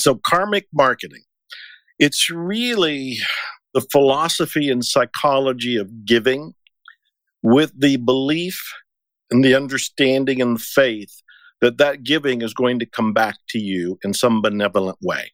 So, karmic marketing, it's really the philosophy and psychology of giving with the belief and the understanding and faith that that giving is going to come back to you in some benevolent way.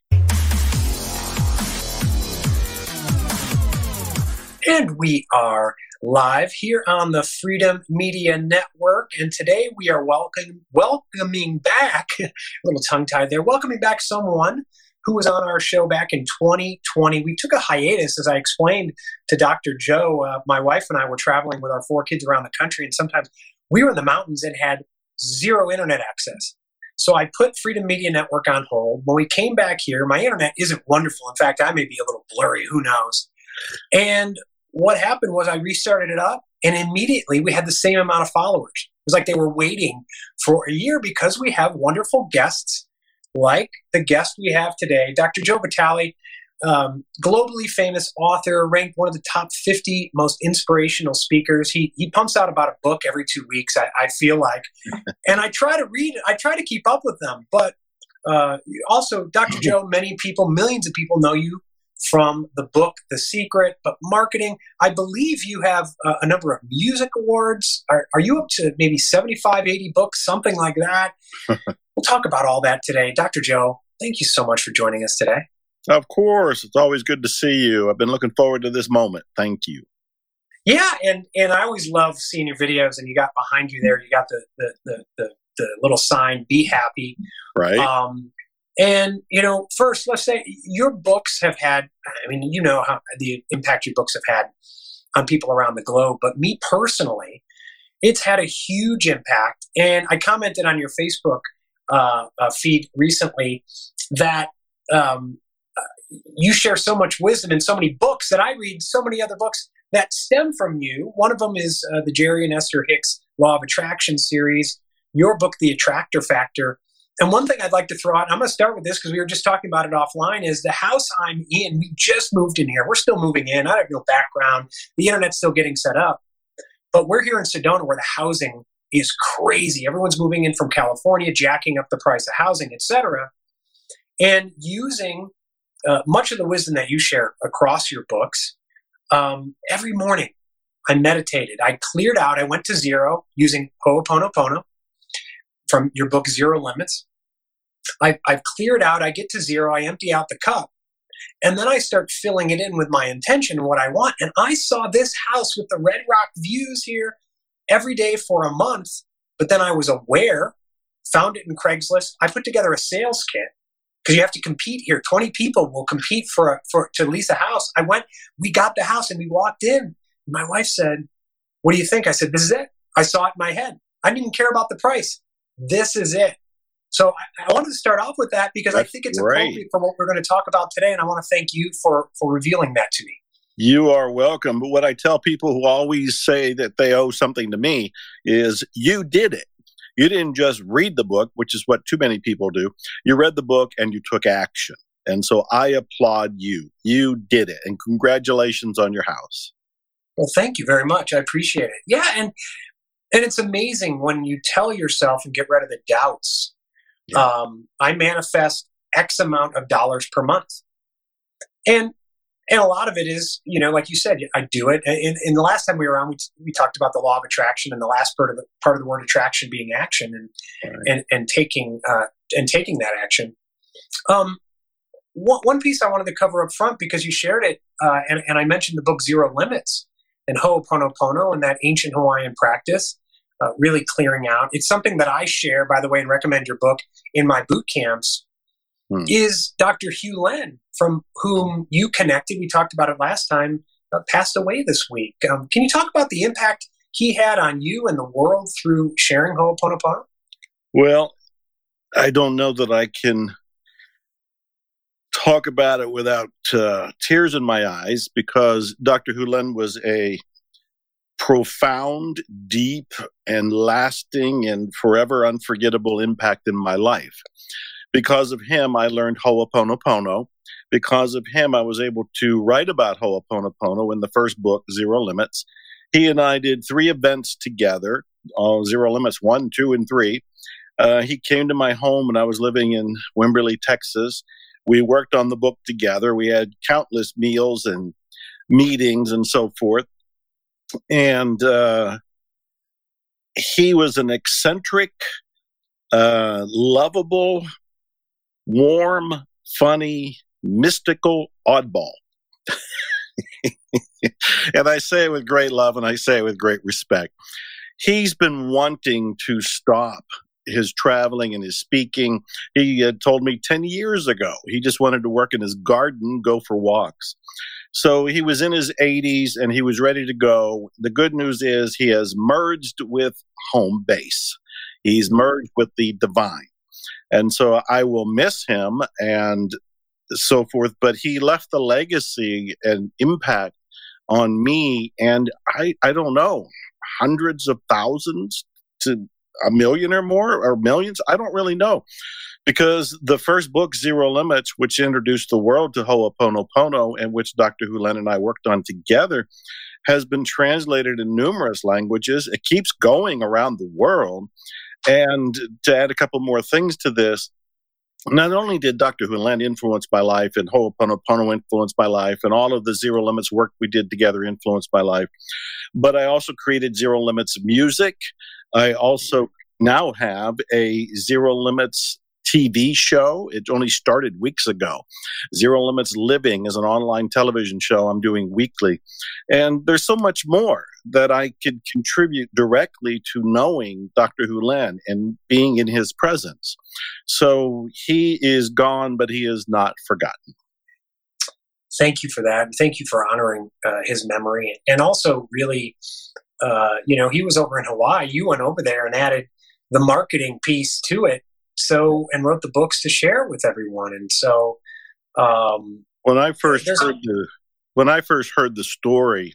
And we are live here on the Freedom Media Network. And today we are welcome, welcoming back, a little tongue tied there, welcoming back someone who was on our show back in 2020. We took a hiatus, as I explained to Dr. Joe. Uh, my wife and I were traveling with our four kids around the country, and sometimes we were in the mountains and had zero internet access. So I put Freedom Media Network on hold. When we came back here, my internet isn't wonderful. In fact, I may be a little blurry, who knows. And what happened was I restarted it up, and immediately we had the same amount of followers. It was like they were waiting for a year because we have wonderful guests like the guest we have today, Dr. Joe Vitale um, globally famous author, ranked one of the top 50 most inspirational speakers. He, he pumps out about a book every two weeks, I, I feel like. and I try to read, I try to keep up with them. But uh, also, Dr. Joe, many people, millions of people know you from the book The Secret, but marketing. I believe you have uh, a number of music awards. Are, are you up to maybe 75, 80 books, something like that? we'll talk about all that today. Dr. Joe, thank you so much for joining us today. Of course, it's always good to see you. I've been looking forward to this moment. Thank you. Yeah, and and I always love seeing your videos. And you got behind you there, you got the the the the, the little sign "Be Happy." Right. Um, and you know, first, let's say your books have had. I mean, you know how the impact your books have had on people around the globe. But me personally, it's had a huge impact. And I commented on your Facebook uh, uh, feed recently that um, you share so much wisdom in so many books that I read so many other books that stem from you. One of them is uh, the Jerry and Esther Hicks Law of Attraction series, your book, The Attractor Factor. And one thing I'd like to throw out, I'm going to start with this because we were just talking about it offline, is the house I'm in. We just moved in here. We're still moving in. I have no background. The internet's still getting set up. But we're here in Sedona where the housing is crazy. Everyone's moving in from California, jacking up the price of housing, etc. And using uh, much of the wisdom that you share across your books, um, every morning I meditated. I cleared out. I went to zero using Ho'oponopono from your book Zero Limits. I, I've cleared out. I get to zero. I empty out the cup. And then I start filling it in with my intention and what I want. And I saw this house with the Red Rock views here every day for a month. But then I was aware, found it in Craigslist. I put together a sales kit because you have to compete here. 20 people will compete for, a, for to lease a house. I went, we got the house and we walked in. My wife said, What do you think? I said, This is it. I saw it in my head. I didn't care about the price. This is it. So I, I wanted to start off with that because That's I think it's great. appropriate for what we're going to talk about today. And I want to thank you for, for revealing that to me. You are welcome. But what I tell people who always say that they owe something to me is you did it. You didn't just read the book, which is what too many people do. You read the book and you took action. And so I applaud you. You did it. And congratulations on your house. Well, thank you very much. I appreciate it. Yeah, and and it's amazing when you tell yourself and get rid of the doubts. Yeah. Um, I manifest X amount of dollars per month. And and a lot of it is, you know, like you said, I do it. And, and the last time we were on, we, we talked about the law of attraction, and the last part of the part of the word attraction being action, and right. and and taking uh, and taking that action. Um, one, one piece I wanted to cover up front because you shared it, uh, and, and I mentioned the book Zero Limits and Ho'oponopono and that ancient Hawaiian practice, uh, really clearing out. It's something that I share, by the way, and recommend your book in my boot camps hmm. is Dr. Hew Len, from whom you connected. We talked about it last time, uh, passed away this week. Um, can you talk about the impact he had on you and the world through sharing Ho'oponopono? Well, I don't know that I can talk about it without uh, tears in my eyes because Dr. Hew Len was a profound, deep, and lasting and forever unforgettable impact in my life. Because of him, I learned Ho'oponopono. Because of him, I was able to write about Ho'oponopono in the first book, Zero Limits. He and I did three events together uh, Zero Limits 1, 2, and 3. Uh, he came to my home when I was living in Wimberley, Texas. We worked on the book together. We had countless meals and meetings and so forth. And uh, he was an eccentric, uh, lovable, warm, funny, mystical oddball. and I say it with great love and I say it with great respect. He's been wanting to stop his traveling and his speaking. He had told me 10 years ago he just wanted to work in his garden, go for walks. So he was in his 80s and he was ready to go. The good news is he has merged with home base, he's mm-hmm. merged with the divine. And so I will miss him and so forth, but he left a legacy and impact on me. And I, I don't know, hundreds of thousands to a million or more or millions. I don't really know because the first book, Zero Limits, which introduced the world to Ho'oponopono and which Dr. Hew Len and I worked on together, has been translated in numerous languages. It keeps going around the world. And to add a couple more things to this, not only did Dr. Hew Len influence my life and Ho'oponopono influence my life and all of the Zero Limits work we did together influenced my life, but I also created Zero Limits music. I also now have a Zero Limits TV show. It only started weeks ago. Zero Limits Living is an online television show I'm doing weekly. And there's so much more that I could contribute directly to knowing Dr. Hew Len and being in his presence. So he is gone, but he is not forgotten. Thank you for that. Thank you for honoring uh, his memory. And also, really, uh, you know, he was over in Hawaii. You went over there and added the marketing piece to it so and wrote the books to share with everyone. And so, um, when I first heard the when I first heard the story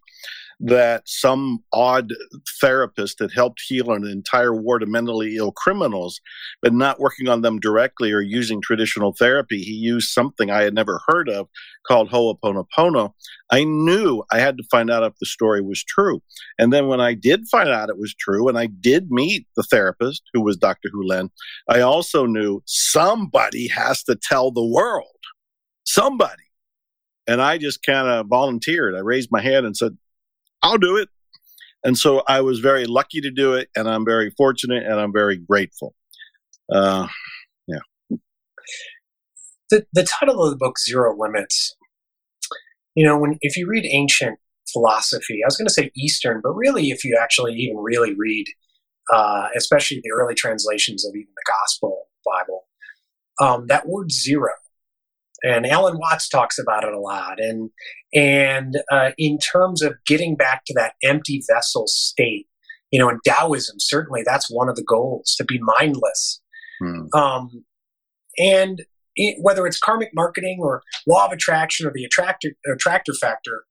that some odd therapist had helped heal an entire ward of mentally ill criminals, but not working on them directly or using traditional therapy. He used something I had never heard of called Ho'oponopono. I knew I had to find out if the story was true. And then when I did find out it was true, and I did meet the therapist who was Dr. Hew Len, I also knew somebody has to tell the world. Somebody. And I just kind of volunteered. I raised my hand and said, I'll do it. And so I was very lucky to do it, and I'm very fortunate, and I'm very grateful. Uh, yeah. The the title of the book, Zero Limits. You know, when if you read ancient philosophy, I was going to say Eastern, but really, if you actually even really read, uh, especially the early translations of even the Gospel Bible, um, that word zero and Alan Watts talks about it a lot. And and uh, in terms of getting back to that empty vessel state, you know, in Taoism, certainly that's one of the goals to be mindless. Hmm. Um, and it, whether it's karmic marketing or law of attraction or the attractor attractor factor,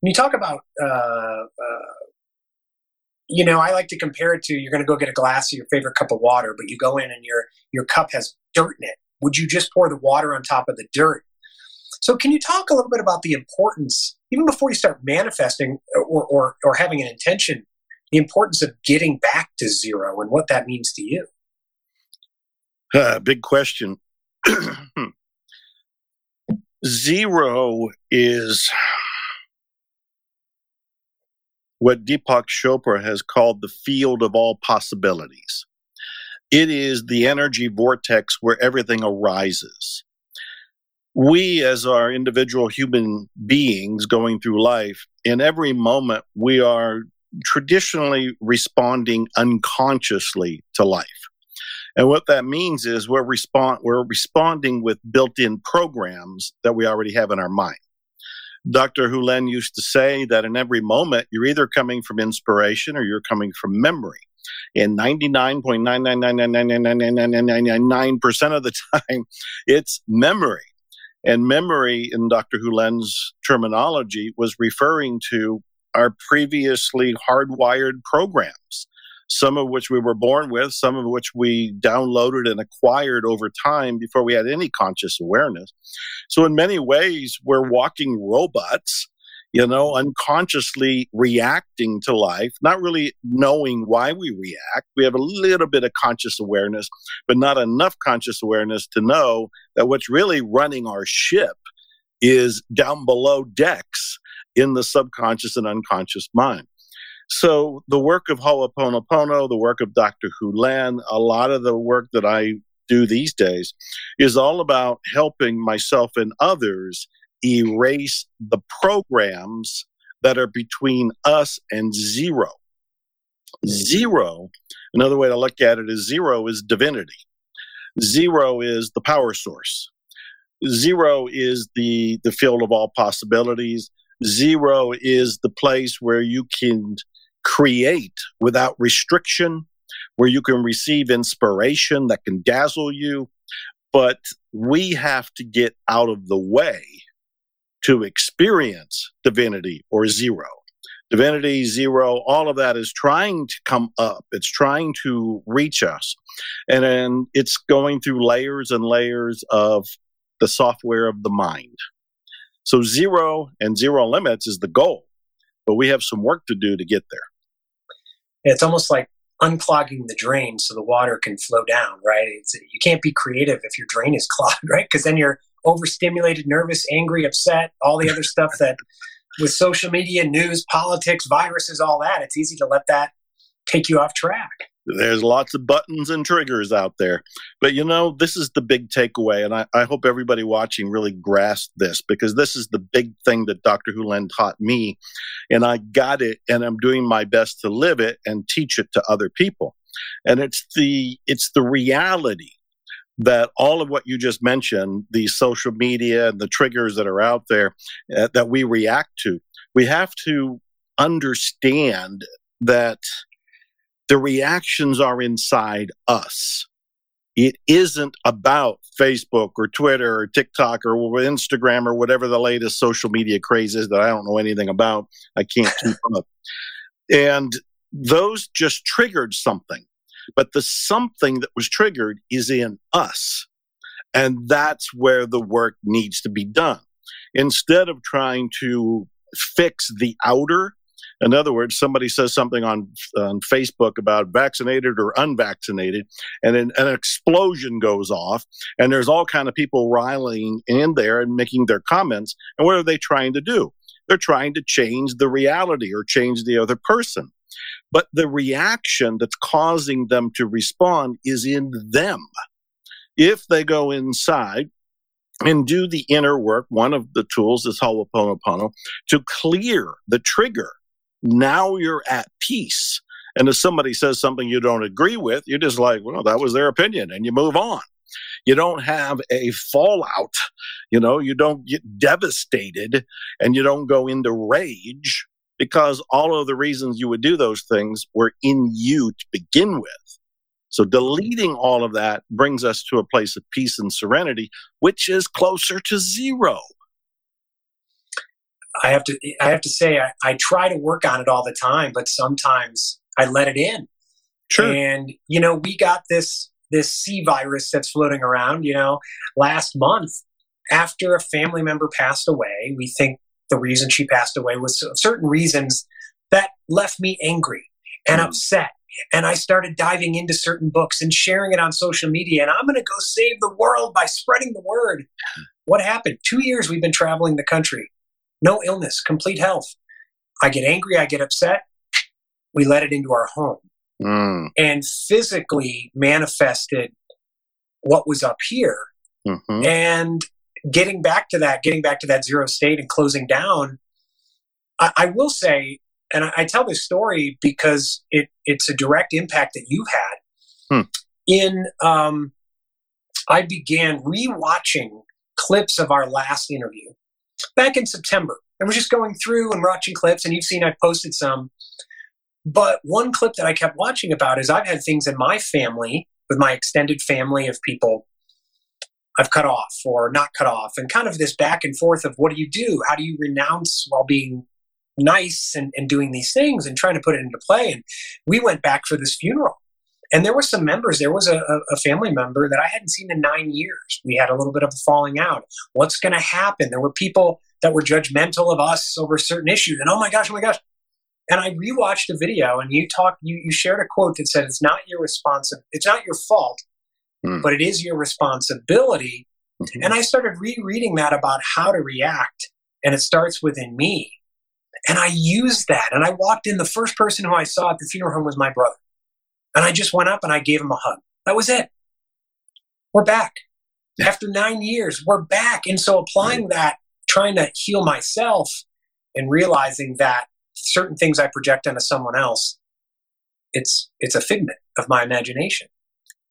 when you talk about uh, uh, you know, I like to compare it to you're going to go get a glass of your favorite cup of water, but you go in and your your cup has dirt in it. Would you just pour the water on top of the dirt? So, can you talk a little bit about the importance, even before you start manifesting or, or, or having an intention, the importance of getting back to zero and what that means to you? Uh, big question. zero is what Deepak Chopra has called the field of all possibilities. It is the energy vortex where everything arises. We, as our individual human beings going through life, in every moment, we are traditionally responding unconsciously to life. And what that means is we're, respond, we're responding with built in programs that we already have in our mind. Dr. Hew Len used to say that in every moment, you're either coming from inspiration or you're coming from memory and 99.999999999% of the time, it's memory. And memory, in Dr. Hew Len's terminology, was referring to our previously hardwired programs, some of which we were born with, some of which we downloaded and acquired over time before we had any conscious awareness. So, in many ways, we're walking robots you know, unconsciously reacting to life, not really knowing why we react. We have a little bit of conscious awareness, but not enough conscious awareness to know that what's really running our ship is down below decks in the subconscious and unconscious mind. So the work of Ho'oponopono, the work of Dr. Hew Len, a lot of the work that I do these days is all about helping myself and others erase the programs that are between us and zero. Hmm. Zero, another way to look at it is zero is divinity. Zero is the power source. Zero is the, the field of all possibilities. Zero is the place where you can create without restriction, where you can receive inspiration that can dazzle you. But we have to get out of the way to experience divinity or zero. Divinity, zero, all of that is trying to come up. It's trying to reach us. And then it's going through layers and layers of the software of the mind. So zero and zero limits is the goal, but we have some work to do to get there. It's almost like unclogging the drain so the water can flow down, right? It's, you can't be creative if your drain is clogged, right? Because then you're overstimulated, nervous, angry, upset, all the other stuff that with social media, news, politics, viruses, all that, it's easy to let that take you off track. There's lots of buttons and triggers out there. But you know, this is the big takeaway. And I, I hope everybody watching really grasps this because this is the big thing that Dr. Hew Len taught me. And I got it and I'm doing my best to live it and teach it to other people. And it's the it's the reality that all of what you just mentioned, the social media and the triggers that are out there uh, that we react to, we have to understand that the reactions are inside us. It isn't about Facebook or Twitter or TikTok or Instagram or whatever the latest social media craze is that I don't know anything about. I can't keep up. And those just triggered something. But the something that was triggered is in us. And that's where the work needs to be done. Instead of trying to fix the outer, in other words, somebody says something on, on Facebook about vaccinated or unvaccinated, and an, an explosion goes off, and there's all kind of people riling in there and making their comments. And what are they trying to do? They're trying to change the reality or change the other person. But the reaction that's causing them to respond is in them. If they go inside and do the inner work, one of the tools is Ho'oponopono, to clear the trigger. Now you're at peace. And if somebody says something you don't agree with, you're just like, well, that was their opinion, and you move on. You don't have a fallout, you know, you don't get devastated and you don't go into rage because all of the reasons you would do those things were in you to begin with. So deleting all of that brings us to a place of peace and serenity, which is closer to zero. I have to I have to say I, I try to work on it all the time, but sometimes I let it in. Sure. And you know, we got this this C virus that's floating around, you know, last month after a family member passed away. We think the reason she passed away was certain reasons that left me angry and mm. upset. And I started diving into certain books and sharing it on social media. And I'm going to go save the world by spreading the word. What happened? Two years we've been traveling the country. No illness, complete health. I get angry, I get upset. We let it into our home mm. and physically manifested what was up here. Mm-hmm. And getting back to that, getting back to that zero state and closing down, I, I will say, and I, I, tell this story because it, it's a direct impact that you had. Hmm. In, um, I began rewatching clips of our last interview back in September. And we're just going through and watching clips, and you've seen I posted some. But one clip that I kept watching about is I've had things in my family, with my extended family of people I've cut off or not cut off, and kind of this back and forth of what do you do? How do you renounce while being nice and, and doing these things and trying to put it into play? And we went back for this funeral. And there were some members. There was a, a family member that I hadn't seen in nine years. We had a little bit of a falling out. What's going to happen? There were people that were judgmental of us over certain issues. And oh my gosh, oh my gosh. And I rewatched the video and you talked, you, you shared a quote that said, it's not your responsibility, it's not your fault, mm. but it is your responsibility. Mm-hmm. And I started rereading that about how to react. And it starts within me. And I used that. And I walked in, the first person who I saw at the funeral home was my brother. And I just went up and I gave him a hug. That was it. We're back. After nine years, we're back. And so applying that, trying to heal myself and realizing that certain things I project onto someone else, it's it's a figment of my imagination.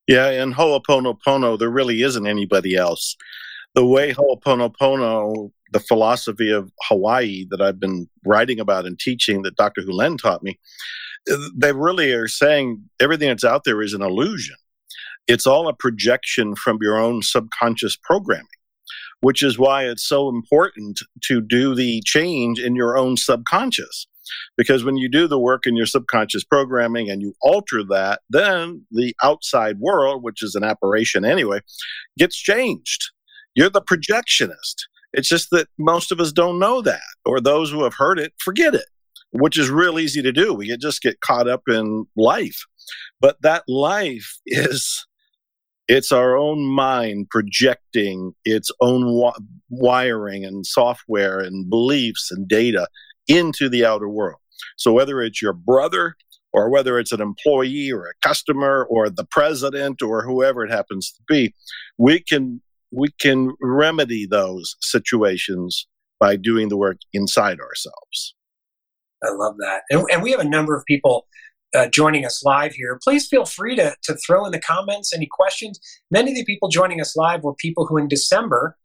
Yeah, in Ho'oponopono, there really isn't anybody else. The way Ho'oponopono, the philosophy of Hawaii that I've been writing about and teaching that Dr. Hew Len taught me, they really are saying everything that's out there is an illusion. It's all a projection from your own subconscious programming, which is why it's so important to do the change in your own subconscious. Because when you do the work in your subconscious programming and you alter that, then the outside world, which is an apparition anyway, gets changed. You're the projectionist. It's just that most of us don't know that, or those who have heard it forget it, which is real easy to do. We just get caught up in life. But that life is it's our own mind projecting its own wi- wiring and software and beliefs and data into the outer world. So whether it's your brother or whether it's an employee or a customer or the president or whoever it happens to be, we can we can remedy those situations by doing the work inside ourselves. I love that. And, and we have a number of people uh, joining us live here. Please feel free to, to throw in the comments any questions. Many of the people joining us live were people who in December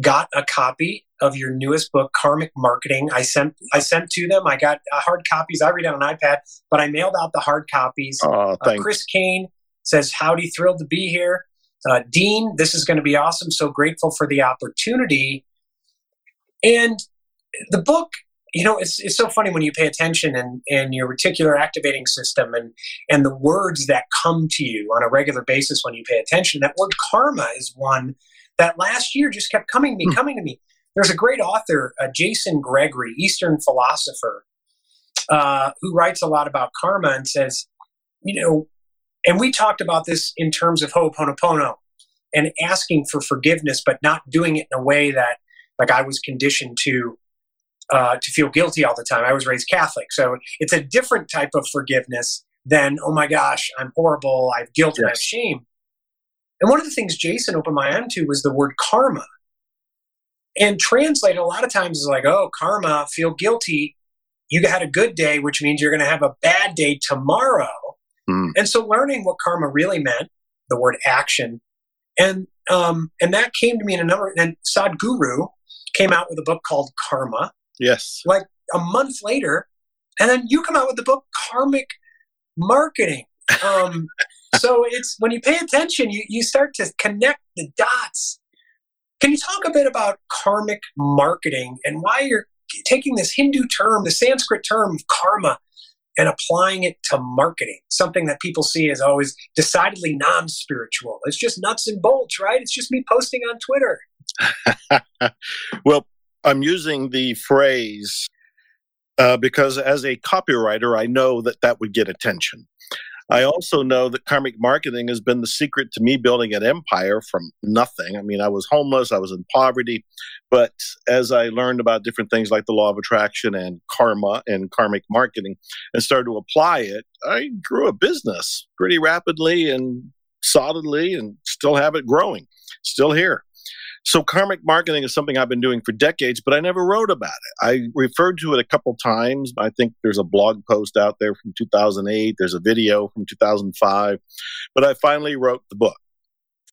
got a copy of your newest book, Karmic Marketing. I sent I sent to them. I got uh, hard copies. I read it on an iPad, but I mailed out the hard copies. Oh, uh, Chris Kane says, "Howdy, thrilled to be here." Uh, Dean, this is going to be awesome. So grateful for the opportunity. And the book, you know, it's, it's so funny when you pay attention and, and your reticular activating system and, and the words that come to you on a regular basis when you pay attention. That word karma is one that last year just kept coming to me, hmm. coming to me. There's a great author, uh, Jason Gregory, Eastern philosopher, uh, who writes a lot about karma and says, you know, and we talked about this in terms of Ho'oponopono and asking for forgiveness, but not doing it in a way that, like, I was conditioned to uh, to feel guilty all the time. I was raised Catholic, so it's a different type of forgiveness than, oh my gosh, I'm horrible, I have guilt yes. and I have shame. And one of the things Jason opened my eye to was the word karma. And translated a lot of times is like, oh, karma, feel guilty. You had a good day, which means you're going to have a bad day tomorrow. Mm. And so learning what karma really meant, the word action, and um, and that came to me in a number. And Sadhguru came out with a book called Karma. Yes. Like a month later, and then you come out with the book Karmic Marketing. Um, so it's when you pay attention, you, you start to connect the dots. Can you talk a bit about karmic marketing and why you're taking this Hindu term, the Sanskrit term karma, and applying it to marketing? Something that people see as always decidedly non spiritual. It's just nuts and bolts, right? It's just me posting on Twitter. well, I'm using the phrase uh, because as a copywriter, I know that that would get attention. I also know that karmic marketing has been the secret to me building an empire from nothing. I mean, I was homeless, I was in poverty, but as I learned about different things like the law of attraction and karma and karmic marketing and started to apply it, I grew a business pretty rapidly and solidly and still have it growing, still here. So karmic marketing is something I've been doing for decades, but I never wrote about it. I referred to it a couple times. I think there's a blog post out there from 2008. There's a video from 2005, but I finally wrote the book.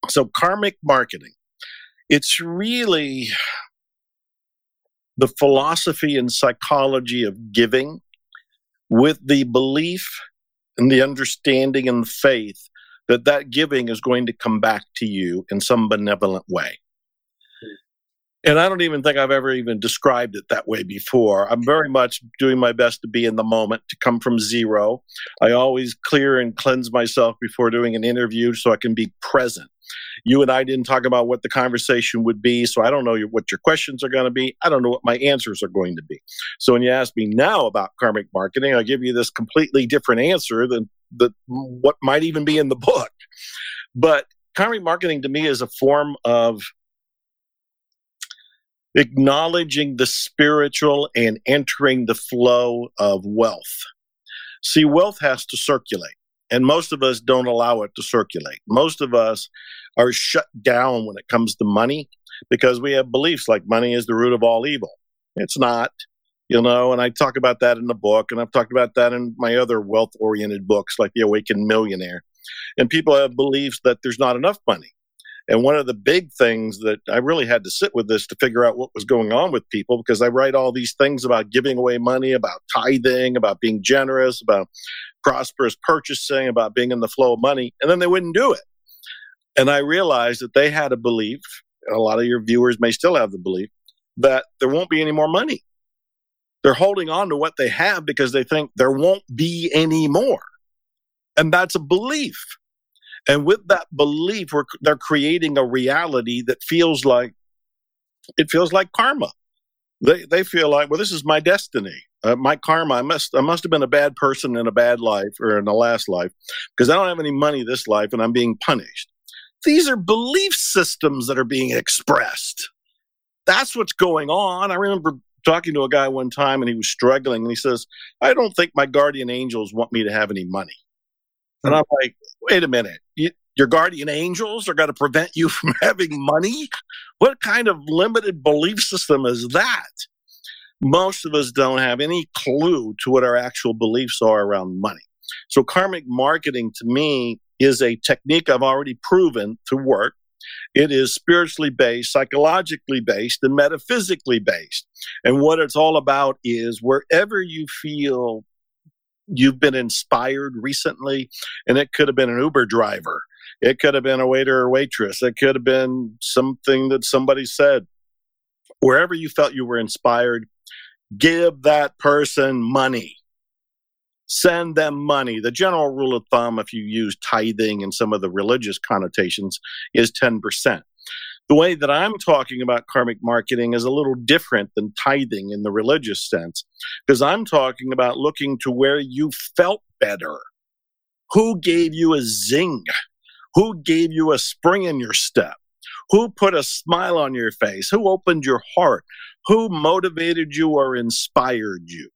So karmic marketing, it's really the philosophy and psychology of giving with the belief and the understanding and faith that that giving is going to come back to you in some benevolent way. And I don't even think I've ever even described it that way before. I'm very much doing my best to be in the moment, to come from zero. I always clear and cleanse myself before doing an interview so I can be present. You and I didn't talk about what the conversation would be, so I don't know what your questions are going to be. I don't know what my answers are going to be. So when you ask me now about karmic marketing, I give you this completely different answer than the, what might even be in the book. But karmic marketing to me is a form of acknowledging the spiritual and entering the flow of wealth. See, wealth has to circulate, and most of us don't allow it to circulate. Most of us are shut down when it comes to money because we have beliefs like money is the root of all evil. It's not, you know, and I talk about that in the book, and I've talked about that in my other wealth oriented books like The Awakened Millionaire. And people have beliefs that there's not enough money. And one of the big things that I really had to sit with this to figure out what was going on with people because I write all these things about giving away money, about tithing, about being generous, about prosperous purchasing, about being in the flow of money, and then they wouldn't do it. And I realized that they had a belief, and a lot of your viewers may still have the belief, that there won't be any more money. They're holding on to what they have because they think there won't be any more. And that's a belief. And with that belief, they're creating a reality that feels like it feels like karma. They they feel like, well, this is my destiny, uh, my karma. I must I must have been a bad person in a bad life or in the last life because I don't have any money this life and I'm being punished. These are belief systems that are being expressed. That's what's going on. I remember talking to a guy one time and he was struggling and he says, I don't think my guardian angels want me to have any money. And I'm like, wait a minute. You, your guardian angels are going to prevent you from having money? What kind of limited belief system is that? Most of us don't have any clue to what our actual beliefs are around money. So, karmic marketing to me is a technique I've already proven to work. It is spiritually based, psychologically based, and metaphysically based. And what it's all about is wherever you feel you've been inspired recently, and it could have been an Uber driver, it could have been a waiter or waitress, it could have been something that somebody said. Wherever you felt you were inspired, give that person money. Send them money. The general rule of thumb, if you use tithing and some of the religious connotations, is 10% the way that I'm talking about karmic marketing is a little different than tithing in the religious sense, because I'm talking about looking to where you felt better. Who gave you a zing? Who gave you a spring in your step? Who put a smile on your face? Who opened your heart? Who motivated you or inspired you?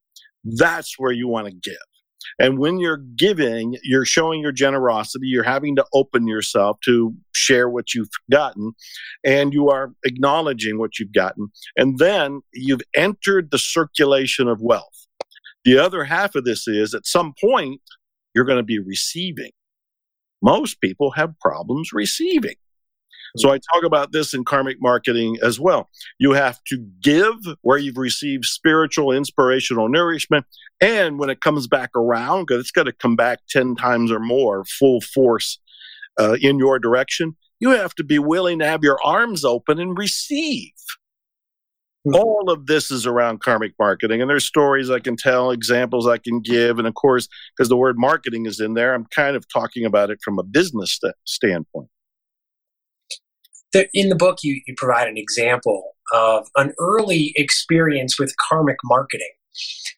That's where you want to give. And when you're giving, you're showing your generosity, you're having to open yourself to share what you've gotten, and you are acknowledging what you've gotten. And then you've entered the circulation of wealth. The other half of this is at some point, you're going to be receiving. Most people have problems receiving. So I talk about this in karmic marketing as well. You have to give where you've received spiritual, inspirational nourishment. And when it comes back around, because it's going to come back 10 times or more full force uh, in your direction, you have to be willing to have your arms open and receive. Mm-hmm. All of this is around karmic marketing, and there's stories I can tell, examples I can give, and of course, because the word marketing is in there, I'm kind of talking about it from a business st- standpoint in the book, you, you provide an example of an early experience with karmic marketing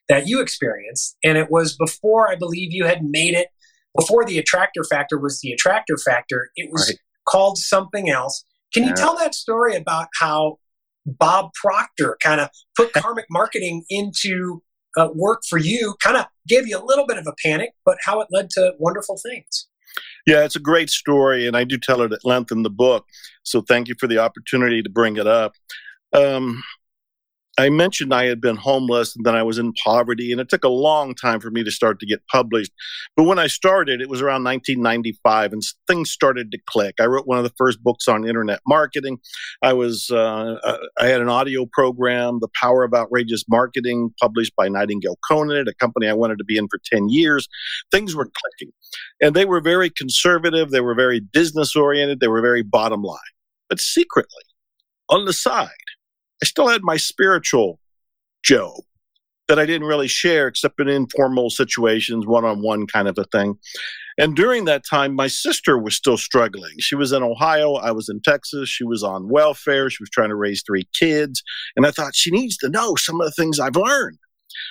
that you experienced. And it was before I believe you had made it, before the attractor factor was the attractor factor, it was right. called something else. Can you tell that story about how Bob Proctor kind of put karmic marketing into uh, work for you, kind of gave you a little bit of a panic, but how it led to wonderful things? Yeah, it's a great story, and I do tell it at length in the book. So thank you for the opportunity to bring it up. Um, I mentioned I had been homeless and then I was in poverty, and it took a long time for me to start to get published. But when I started, it was around 1995, and things started to click. I wrote one of the first books on internet marketing. I was uh, uh I had an audio program, "The Power of Outrageous Marketing," published by Nightingale Conant, a company I wanted to be in for 10 years. Things were clicking, and they were very conservative. They were very business oriented. They were very bottom line, but secretly, on the side I still had my spiritual Joe that I didn't really share except in informal situations, one on one kind of a thing. And during that time, my sister was still struggling. She was in Ohio. I was in Texas. She was on welfare. She was trying to raise three kids. And I thought she needs to know some of the things I've learned.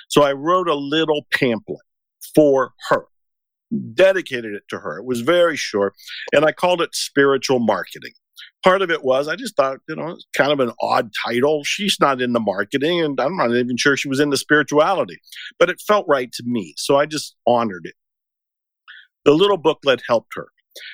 So I wrote a little pamphlet for her, dedicated it to her. It was very short. And I called it Spiritual Marketing part of it was I just thought, you know, it's kind of an odd title. She's not in the marketing, and I'm not even sure she was into spirituality, but it felt right to me. So I just honored it. The little booklet helped her.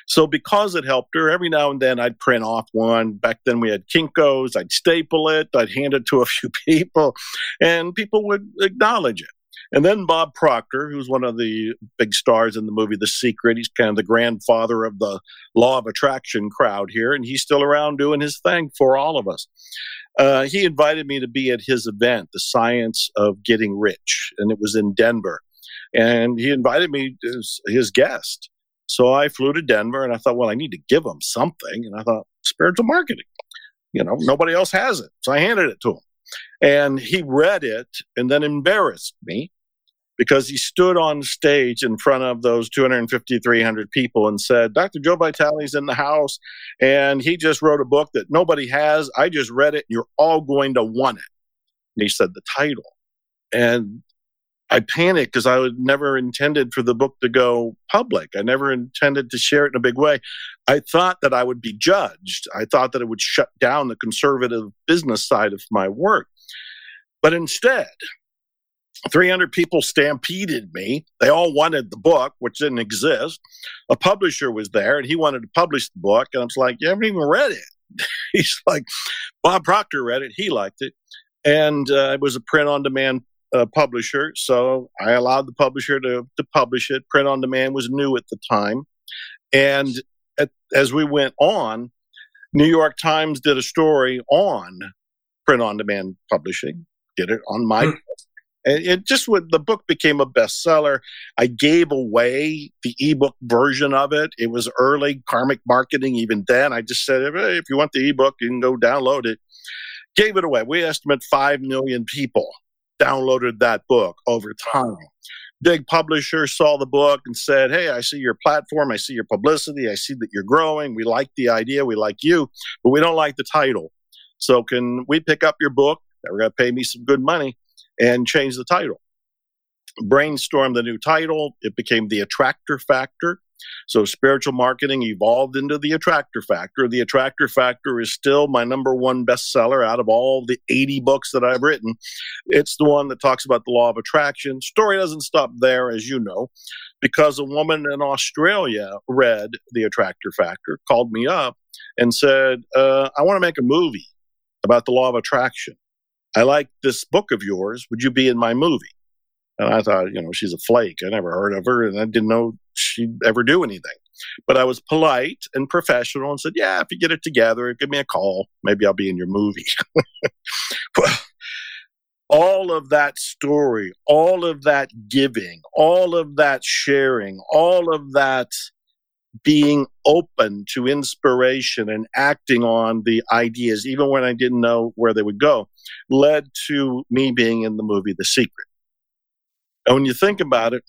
So because it helped her, every now and then I'd print off one. Back then we had Kinkos. I'd staple it. I'd hand it to a few people, and people would acknowledge it. And then Bob Proctor, who's one of the big stars in the movie The Secret, he's kind of the grandfather of the law of attraction crowd here, and he's still around doing his thing for all of us. Uh, he invited me to be at his event, The Science of Getting Rich, and it was in Denver. And he invited me as his guest. So I flew to Denver and I thought, well, I need to give him something. And I thought, spiritual marketing. You know, nobody else has it. So I handed it to him. And he read it and then embarrassed me because he stood on stage in front of those 250, 300 people and said, Dr. Joe Vitale's in the house and he just wrote a book that nobody has. I just read it and you're all going to want it. And he said the title. And I panicked because I had never intended for the book to go public. I never intended to share it in a big way. I thought that I would be judged. I thought that it would shut down the conservative business side of my work. But instead, 300 people stampeded me. They all wanted the book, which didn't exist. A publisher was there and he wanted to publish the book. And I was like, You haven't even read it. He's like, Bob Proctor read it. He liked it. And uh, it was a print on demand uh, publisher. So I allowed the publisher to, to publish it. Print on demand was new at the time. And at, as we went on, New York Times did a story on print on demand publishing, did it on my hmm. And it just would, the book became a bestseller. I gave away the ebook version of it. It was early karmic marketing even then. I just said, hey, if you want the ebook, you can go download it. Gave it away. We estimate 5 million people downloaded that book over time. Big publisher saw the book and said, Hey, I see your platform. I see your publicity. I see that you're growing. We like the idea. We like you, but we don't like the title. So can we pick up your book? They're going to pay me some good money and change the title. Brainstorm the new title. It became the Attractor Factor. So spiritual marketing evolved into the Attractor Factor. The Attractor Factor is still my number one bestseller out of all the 80 books that I've written. It's the one that talks about the law of attraction. Story doesn't stop there, as you know, because a woman in Australia read the Attractor Factor, called me up, and said, uh, I want to make a movie about the law of attraction. I like this book of yours. Would you be in my movie? And I thought, you know, she's a flake. I never heard of her and I didn't know she'd ever do anything. But I was polite and professional and said, yeah, if you get it together, give me a call. Maybe I'll be in your movie. all of that story, all of that giving, all of that sharing, all of that being open to inspiration and acting on the ideas, even when I didn't know where they would go, led to me being in the movie The Secret. And when you think about it,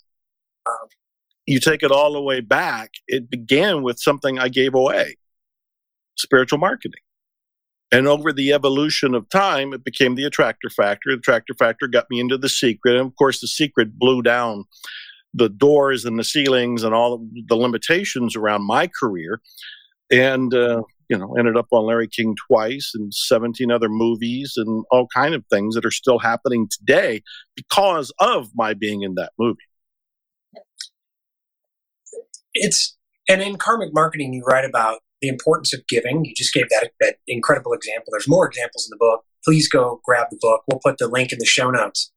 you take it all the way back, it began with something I gave away spiritual marketing. And over the evolution of time, it became the attractor factor. The attractor factor got me into the secret. And of course, the secret blew down the doors and the ceilings and all the limitations around my career. And, uh, you know, ended up on Larry King twice and 17 other movies and all kind of things that are still happening today because of my being in that movie. It's, and in karmic marketing, you write about the importance of giving. You just gave that, that incredible example. There's more examples in the book. Please go grab the book. We'll put the link in the show notes.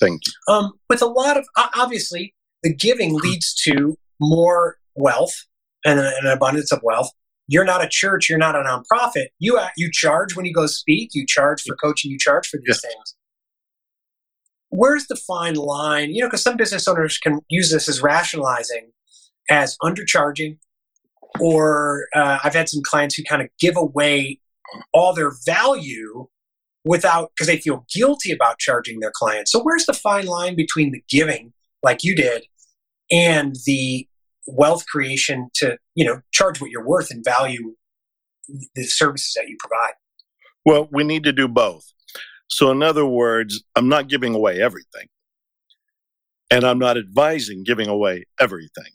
Thank you. Um, with a lot of, obviously, the giving leads to more wealth and an abundance of wealth. You're not a church. You're not a nonprofit. You uh, you charge when you go speak. You charge for coaching. You charge for these things. Where's the fine line? You know, because some business owners can use this as rationalizing, as undercharging, or uh, I've had some clients who kind of give away all their value without because they feel guilty about charging their clients. So where's the fine line between the giving, like you did, and the wealth creation to you know charge what you're worth and value the services that you provide? Well, we need to do both. So, in other words, I'm not giving away everything, and I'm not advising giving away everything.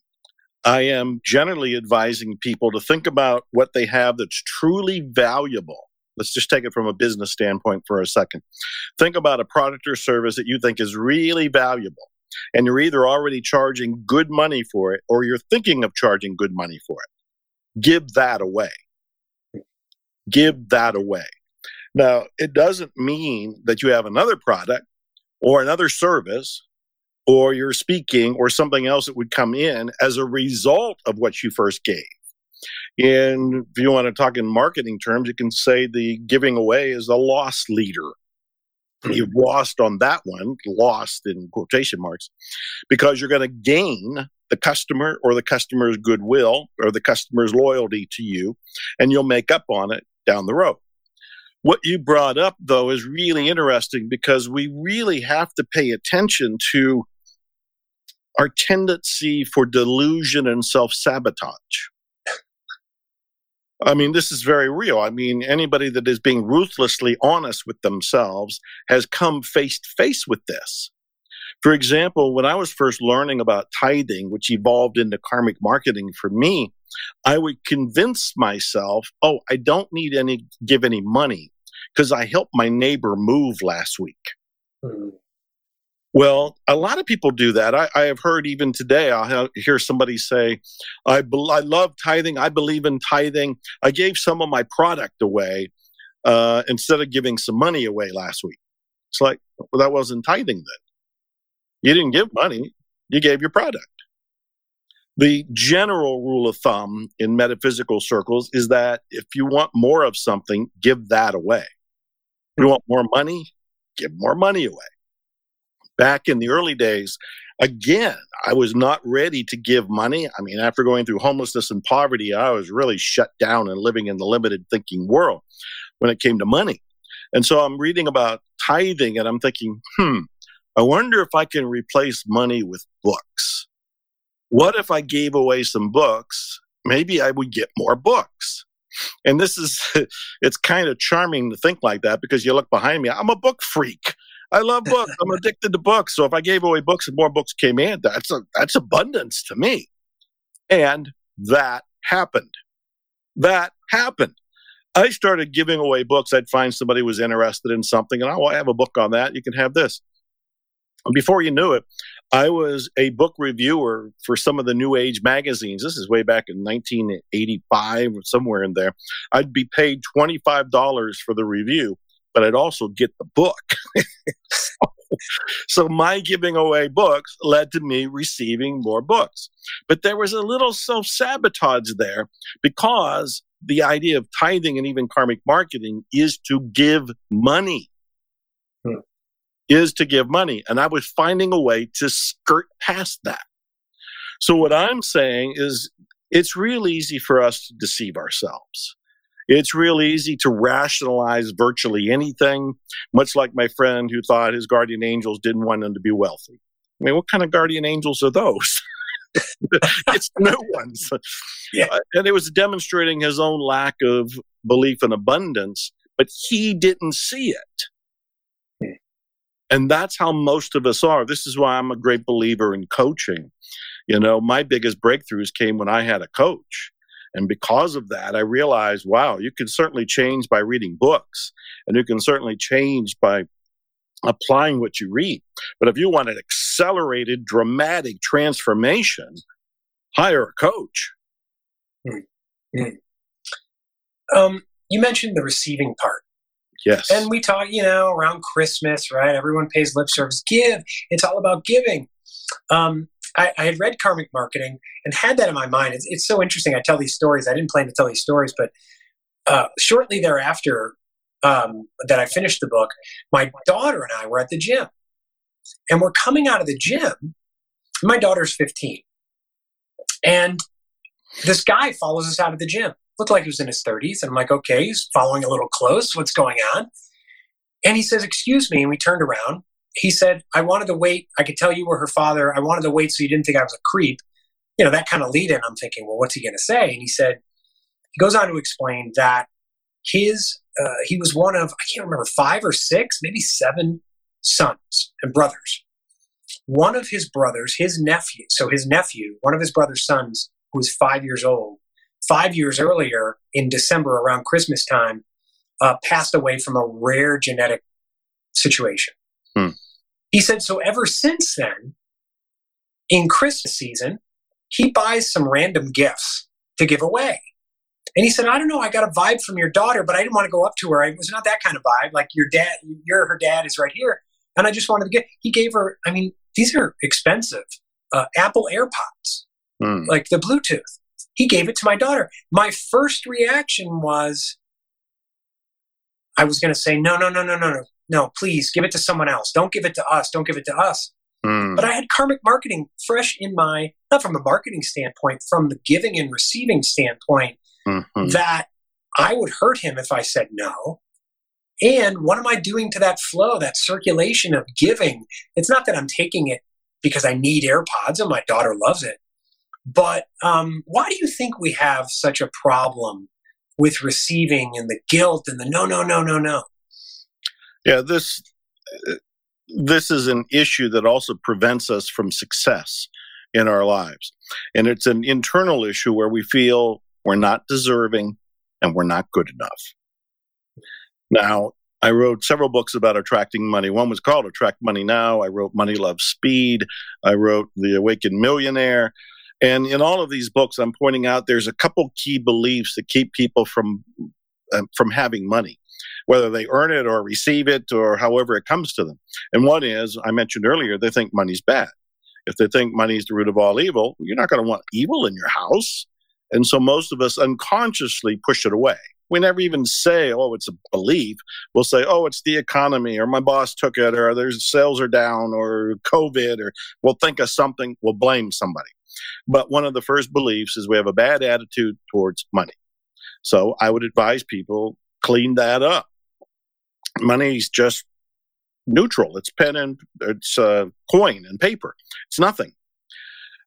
I am generally advising people to think about what they have that's truly valuable. Let's just take it from a business standpoint for a second. Think about a product or service that you think is really valuable, and you're either already charging good money for it or you're thinking of charging good money for it. Give that away. Give that away. Now, it doesn't mean that you have another product or another service or you're speaking or something else that would come in as a result of what you first gave. And if you want to talk in marketing terms, you can say the giving away is a loss leader. You've lost on that one, lost in quotation marks, because you're going to gain the customer or the customer's goodwill or the customer's loyalty to you, and you'll make up on it down the road. What you brought up, though, is really interesting because we really have to pay attention to our tendency for delusion and self sabotage. I mean, this is very real. I mean, anybody that is being ruthlessly honest with themselves has come face to face with this. For example, when I was first learning about tithing, which evolved into karmic marketing for me, I would convince myself, oh, I don't need any give any money because I helped my neighbor move last week. Mm-hmm. Well, a lot of people do that. I, I have heard even today, I'll hear somebody say, I, be- I love tithing. I believe in tithing. I gave some of my product away uh, instead of giving some money away last week. It's like, well, that wasn't tithing then. You didn't give money, you gave your product. The general rule of thumb in metaphysical circles is that if you want more of something, give that away. If you want more money, give more money away back in the early days, again, I was not ready to give money. I mean, after going through homelessness and poverty, I was really shut down and living in the limited thinking world when it came to money. And so I'm reading about tithing and I'm thinking, hmm, I wonder if I can replace money with books. What if I gave away some books? Maybe I would get more books. And this is, it's kind of charming to think like that because you look behind me, I'm a book freak. I love books. I'm addicted to books. So if I gave away books and more books came in, that's a, that's abundance to me. And that happened. That happened. I started giving away books. I'd find somebody was interested in something, and oh, I have a book on that. You can have this. Before you knew it, I was a book reviewer for some of the New Age magazines. This is way back in 1985 or somewhere in there. I'd be paid $25 for the review but I'd also get the book. so, so my giving away books led to me receiving more books. But there was a little self sabotage there because the idea of tithing and even karmic marketing is to give money. Hmm. Is to give money. And I was finding a way to skirt past that. So, what I'm saying is, it's real easy for us to deceive ourselves. It's real easy to rationalize virtually anything, much like my friend who thought his guardian angels didn't want him to be wealthy. I mean, what kind of guardian angels are those? it's no ones. Yeah. Uh, and it was demonstrating his own lack of belief in abundance, but he didn't see it. Hmm. And that's how most of us are. This is why I'm a great believer in coaching. You know, my biggest breakthroughs came when I had a coach. And because of that, I realized, wow, you can certainly change by reading books, and you can certainly change by applying what you read. But if you want an accelerated, dramatic transformation, hire a coach. Mm-hmm. Um, you mentioned the receiving part. Yes. And we talk, you know, around Christmas, right? Everyone pays lip service. Give. It's all about giving. Um, I, I, had read karmic marketing and had that in my mind. It's, it's so interesting. I tell these stories. I didn't plan to tell these stories, but uh, shortly thereafter um, that I finished the book, my daughter and I were at the gym. And we're coming out of the gym. My daughter's 15. And this guy follows us out of the gym. Looked like he was in his 30s. And I'm like, okay, he's following a little close. What's going on? And he says, Excuse me. And we turned around. He said, I wanted to wait. I could tell you were her father. I wanted to wait so you didn't think I was a creep. You know, that kind of lead in. I'm thinking, well, what's he going to say? And he said, he goes on to explain that his, uh, he was one of, I can't remember, five or six, maybe seven sons and brothers. One of his brothers, his nephew, so his nephew, one of his brother's sons, who was five years old, five years earlier in December around Christmas time, uh, passed away from a rare genetic situation. Hmm. He said, so ever since then, in Christmas season, he buys some random gifts to give away. And he said, I don't know, I got a vibe from your daughter, but I didn't want to go up to her. It was not that kind of vibe. Like your dad, you're her dad is right here. And I just wanted to get, he gave her, I mean, these are expensive uh, Apple AirPods, mm. like the Bluetooth. He gave it to my daughter. My first reaction was, I was going to say, no, no, no, no, no, no, no, please give it to someone else. Don't give it to us. Don't give it to us. Mm. But I had karmic marketing fresh in my, not from a marketing standpoint, from the giving and receiving standpoint, mm-hmm. that I would hurt him if I said no. And what am I doing to that flow, that circulation of giving? It's not that I'm taking it because I need AirPods and my daughter loves it. But um, why do you think we have such a problem with receiving and the guilt and the no, no, no, no, no. Yeah, this this is an issue that also prevents us from success in our lives. And it's an internal issue where we feel we're not deserving and we're not good enough. Now, I wrote several books about attracting money. One was called Attract Money Now. I wrote Money Love Speed. I wrote The Awakened Millionaire. And in all of these books, I'm pointing out there's a couple key beliefs that keep people from uh, from having money, whether they earn it or receive it or however it comes to them. And one is, I mentioned earlier, they think money's bad. If they think money is the root of all evil, you're not going to want evil in your house. And so most of us unconsciously push it away. We never even say, oh, it's a belief. We'll say, oh, it's the economy, or my boss took it, or there's sales are down, or COVID, or we'll think of something, we'll blame somebody. But one of the first beliefs is we have a bad attitude towards money. So I would advise people clean that up. Money's just neutral. It's pen and it's uh, coin and paper. It's nothing.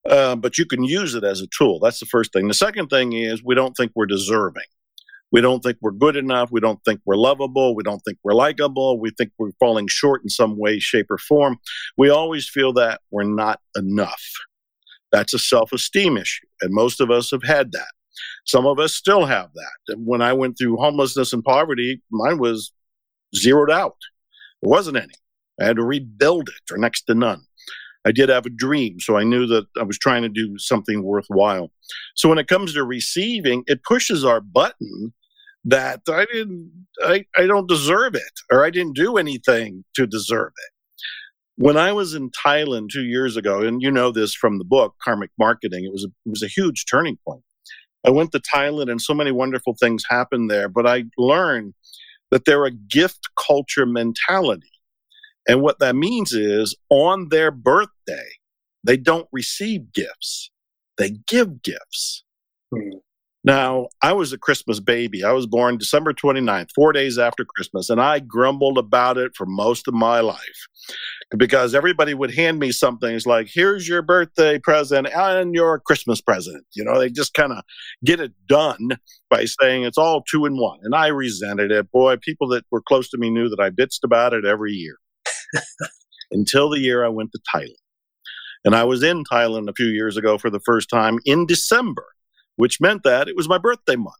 Uh, but you can use it as a tool. That's the first thing. The second thing is we don't think we're deserving. We don't think we're good enough. We don't think we're lovable. We don't think we're likable. We think we're falling short in some way, shape, or form. We always feel that we're not enough. That's a self esteem issue. And most of us have had that. Some of us still have that. And when I went through homelessness and poverty, mine was zeroed out. There wasn't any. I had to rebuild it or next to none. I did have a dream, so I knew that I was trying to do something worthwhile. So when it comes to receiving, it pushes our button that I didn't I, I don't deserve it or I didn't do anything to deserve it. When I was in Thailand two years ago, and you know this from the book Karmic Marketing, it was a, it was a huge turning point. I went to Thailand, and so many wonderful things happened there. But I learned that they're a gift culture mentality, and what that means is on their birthday, they don't receive gifts; they give gifts. Hmm. Now, I was a Christmas baby. I was born December 29th, four days after Christmas, and I grumbled about it for most of my life because everybody would hand me something. It's like, here's your birthday present and your Christmas present. You know, they just kind of get it done by saying it's all two in one. And I resented it. Boy, people that were close to me knew that I bitched about it every year until the year I went to Thailand. And I was in Thailand a few years ago for the first time in December which meant that it was my birthday month.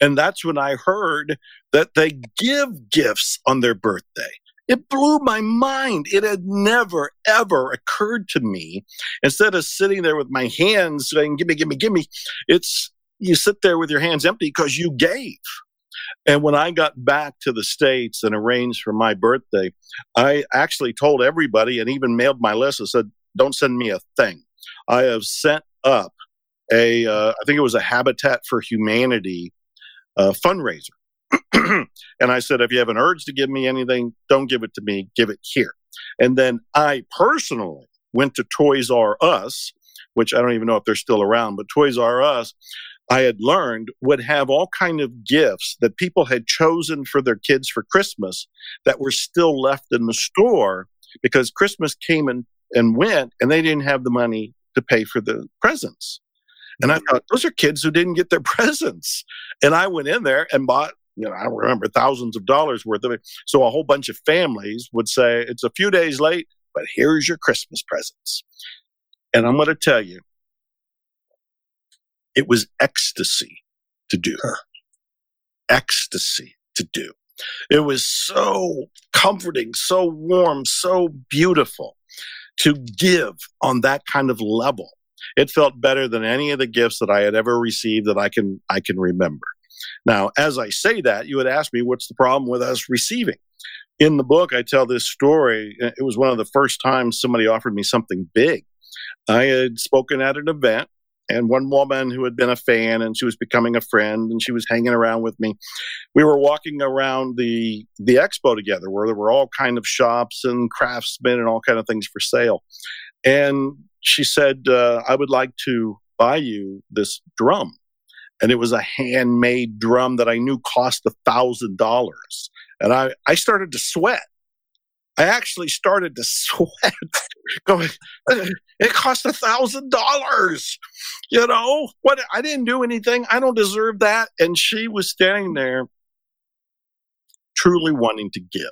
And that's when I heard that they give gifts on their birthday. It blew my mind. It had never, ever occurred to me. Instead of sitting there with my hands saying, Gimme, gimme, gimme, it's you sit there with your hands empty because you gave. And when I got back to the States and arranged for my birthday, I actually told everybody and even mailed my list. I said, Don't send me a thing. I have sent up a uh, I think it was a Habitat for Humanity uh, fundraiser. and I said, if you have an urge to give me anything, don't give it to me, give it here. And then I personally went to Toys R Us, which I don't even know if they're still around, but Toys R Us I had learned would have all kind of gifts that people had chosen for their kids for Christmas that were still left in the store because Christmas came and, and went and they didn't have the money to pay for the presents. And I mm. thought, those are kids who didn't get their presents. And I went in there and bought, you know, I don't remember thousands of dollars worth of it. So a whole bunch of families would say, it's a few days late, but here's your Christmas presents. And I'm going to tell you, it was ecstasy to do. Huh. Ecstasy to do. It was so comforting, so warm, so beautiful to give on that kind of level. It felt better than any of the gifts that I had ever received that I can I can remember. Now, as I say that, you would ask me what's the problem with us receiving? In the book, I tell this story. It was one of the first times somebody offered me something big. I had spoken at an event and one woman who had been a fan and she was becoming a friend and she was hanging around with me we were walking around the the expo together where there were all kind of shops and craftsmen and all kind of things for sale and she said uh, i would like to buy you this drum and it was a handmade drum that i knew cost a thousand dollars and i i started to sweat I actually started to sweat going, it cost a thousand dollars. You know, what I didn't do anything. I don't deserve that. And she was standing there truly wanting to give.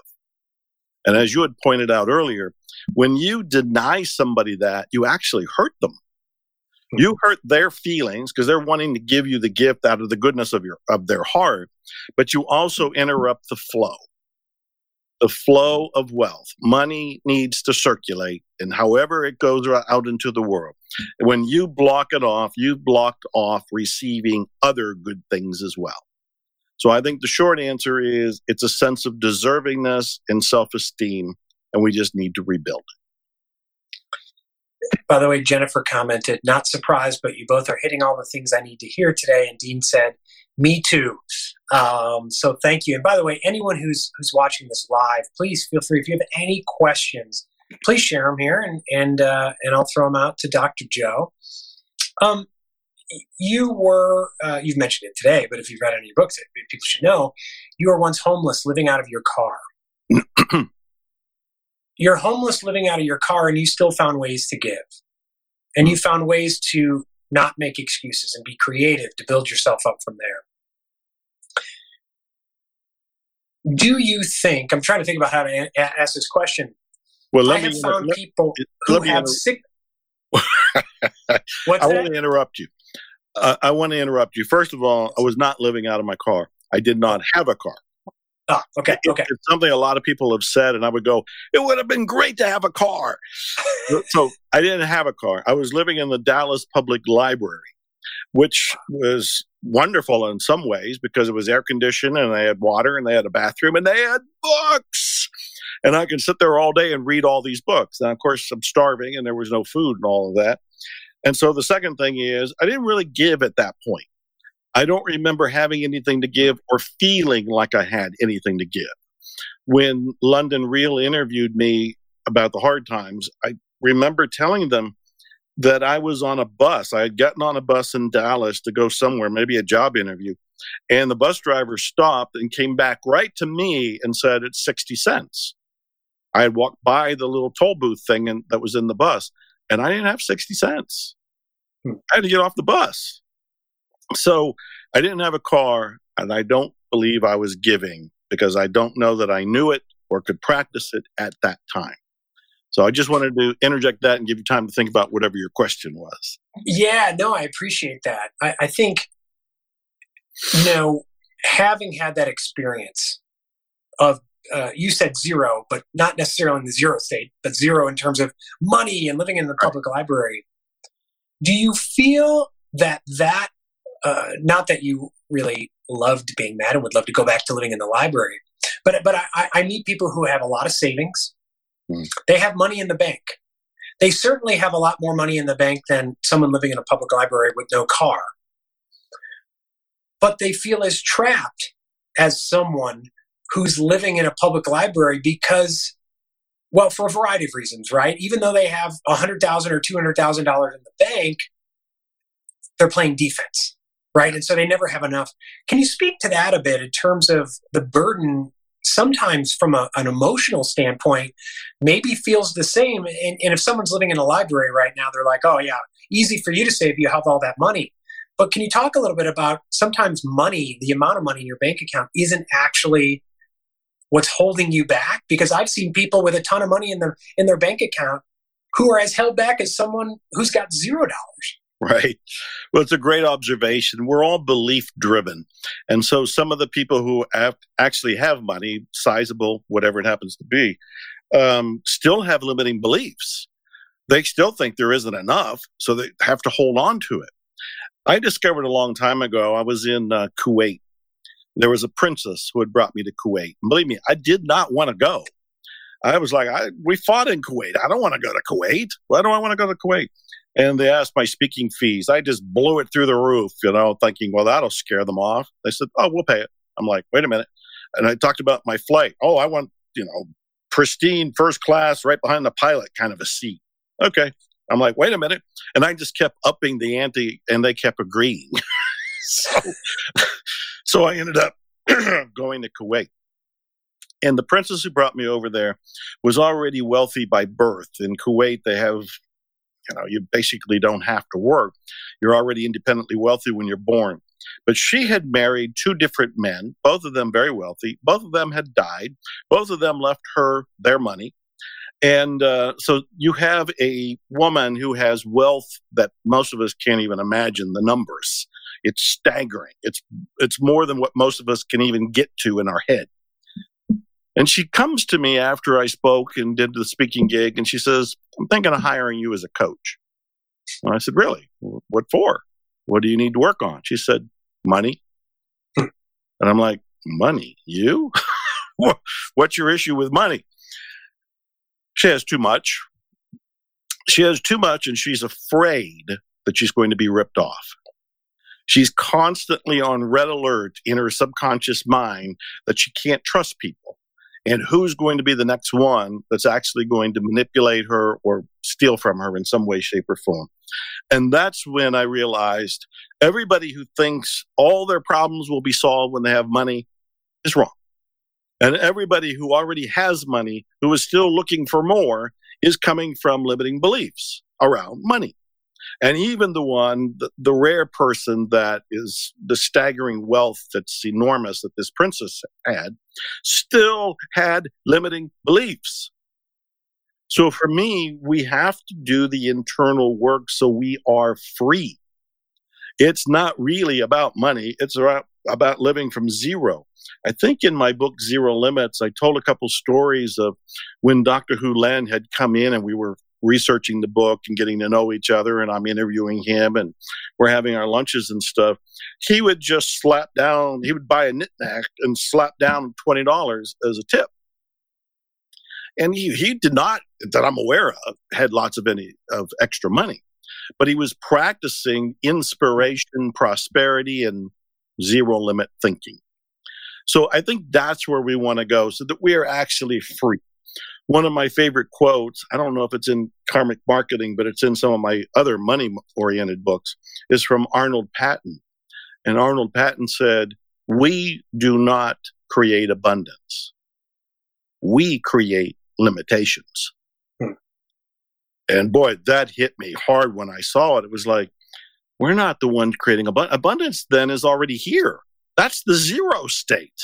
And as you had pointed out earlier, when you deny somebody that, you actually hurt them. You hurt their feelings because they're wanting to give you the gift out of the goodness of your of their heart, but you also interrupt the flow the flow of wealth. Money needs to circulate, and however it goes out into the world. When you block it off, you've blocked off receiving other good things as well. So I think the short answer is it's a sense of deservingness and self esteem, and we just need to rebuild it. By the way, Jennifer commented, not surprised, but you both are hitting all the things I need to hear today. And Dean said, me too. Um, so thank you. And by the way, anyone who's who's watching this live, please feel free. If you have any questions, please share them here, and and uh, and I'll throw them out to Dr. Joe. Um, you were uh, you've mentioned it today, but if you've read any books, people should know you were once homeless, living out of your car. You're homeless, living out of your car, and you still found ways to give, and you found ways to not make excuses and be creative to build yourself up from there do you think? I'm trying to think about how to a- ask this question. Well, let I have me, found let, people who have sick. I want to interrupt you. Uh, I want to interrupt you. First of all, I was not living out of my car. I did not have a car. Oh, okay, okay. It's something a lot of people have said, and I would go, "It would have been great to have a car." so I didn't have a car. I was living in the Dallas Public Library, which was wonderful in some ways because it was air conditioned and they had water and they had a bathroom and they had books. And I could sit there all day and read all these books. And of course, I'm starving and there was no food and all of that. And so the second thing is, I didn't really give at that point. I don't remember having anything to give or feeling like I had anything to give. When London Real interviewed me about the hard times, I remember telling them that I was on a bus. I had gotten on a bus in Dallas to go somewhere, maybe a job interview. And the bus driver stopped and came back right to me and said, It's 60 cents. I had walked by the little toll booth thing and, that was in the bus, and I didn't have 60 cents. Hmm. I had to get off the bus. So I didn't have a car, and I don't believe I was giving because I don't know that I knew it or could practice it at that time. So I just wanted to interject that and give you time to think about whatever your question was. Yeah, no, I appreciate that. I, I think, you know, having had that experience of uh, you said zero, but not necessarily in the zero state, but zero in terms of money and living in the public right. library. Do you feel that that, uh, not that you really loved being that and would love to go back to living in the library, but but I, I meet people who have a lot of savings, Mm. They have money in the bank. They certainly have a lot more money in the bank than someone living in a public library with no car. But they feel as trapped as someone who's living in a public library because, well, for a variety of reasons, right? Even though they have 100,000 or $200,000 in the bank, they're playing defense. Right? And so they never have enough. Can you speak to that a bit in terms of the burden? Sometimes, from a, an emotional standpoint, maybe feels the same. And, and if someone's living in a library right now, they're like, "Oh yeah, easy for you to say if you have all that money." But can you talk a little bit about sometimes money, the amount of money in your bank account isn't actually what's holding you back? Because I've seen people with a ton of money in their in their bank account who are as held back as someone who's got zero dollars. Right. Well, it's a great observation. We're all belief driven. And so some of the people who have, actually have money, sizable, whatever it happens to be, um, still have limiting beliefs. They still think there isn't enough, so they have to hold on to it. I discovered a long time ago, I was in uh, Kuwait. There was a princess who had brought me to Kuwait. And believe me, I did not want to go. I was like, I, we fought in Kuwait. I don't want to go to Kuwait. Why do I want to go to Kuwait? And they asked my speaking fees. I just blew it through the roof, you know, thinking, well, that'll scare them off. They said, oh, we'll pay it. I'm like, wait a minute. And I talked about my flight. Oh, I want, you know, pristine first class right behind the pilot kind of a seat. Okay. I'm like, wait a minute. And I just kept upping the ante and they kept agreeing. so, so I ended up going to Kuwait. And the princess who brought me over there was already wealthy by birth. In Kuwait, they have, you know, you basically don't have to work. You're already independently wealthy when you're born. But she had married two different men, both of them very wealthy. Both of them had died. Both of them left her their money. And uh, so you have a woman who has wealth that most of us can't even imagine the numbers. It's staggering. It's it's more than what most of us can even get to in our head. And she comes to me after I spoke and did the speaking gig, and she says, "I'm thinking of hiring you as a coach." And I said, "Really? What for? What do you need to work on?" She said, "Money." and I'm like, "Money? You? What's your issue with money?" She has too much. She has too much, and she's afraid that she's going to be ripped off. She's constantly on red alert in her subconscious mind that she can't trust people. And who's going to be the next one that's actually going to manipulate her or steal from her in some way, shape, or form? And that's when I realized everybody who thinks all their problems will be solved when they have money is wrong. And everybody who already has money, who is still looking for more, is coming from limiting beliefs around money. And even the one, the, the, rare person that is the staggering wealth that's enormous that this princess had, still had limiting beliefs. So for me, we have to do the internal work so we are free. It's not really about money, it's about, about living from zero. I think in my book, Zero Limits, I told a couple stories of when Dr. Hew Len had come in and we were researching the book and getting to know each other, and I'm interviewing him and we're having our lunches and stuff. He would just slap down, he would buy a knickknack and slap down $20 as a tip. And he, he did not, that I'm aware of, had lots of any of extra money, but he was practicing inspiration, prosperity, and zero limit thinking. So I think that's where we want to go so that we are actually free. One of my favorite quotes, I don't know if it's in Karmic Marketing, but it's in some of my other money oriented books, is from Arnold Patent. And Arnold Patent said, We do not create abundance, we create limitations. Hmm. And boy, that hit me hard when I saw it. It was like, we're not the ones creating abundance. Abundance then is already here. That's the zero state.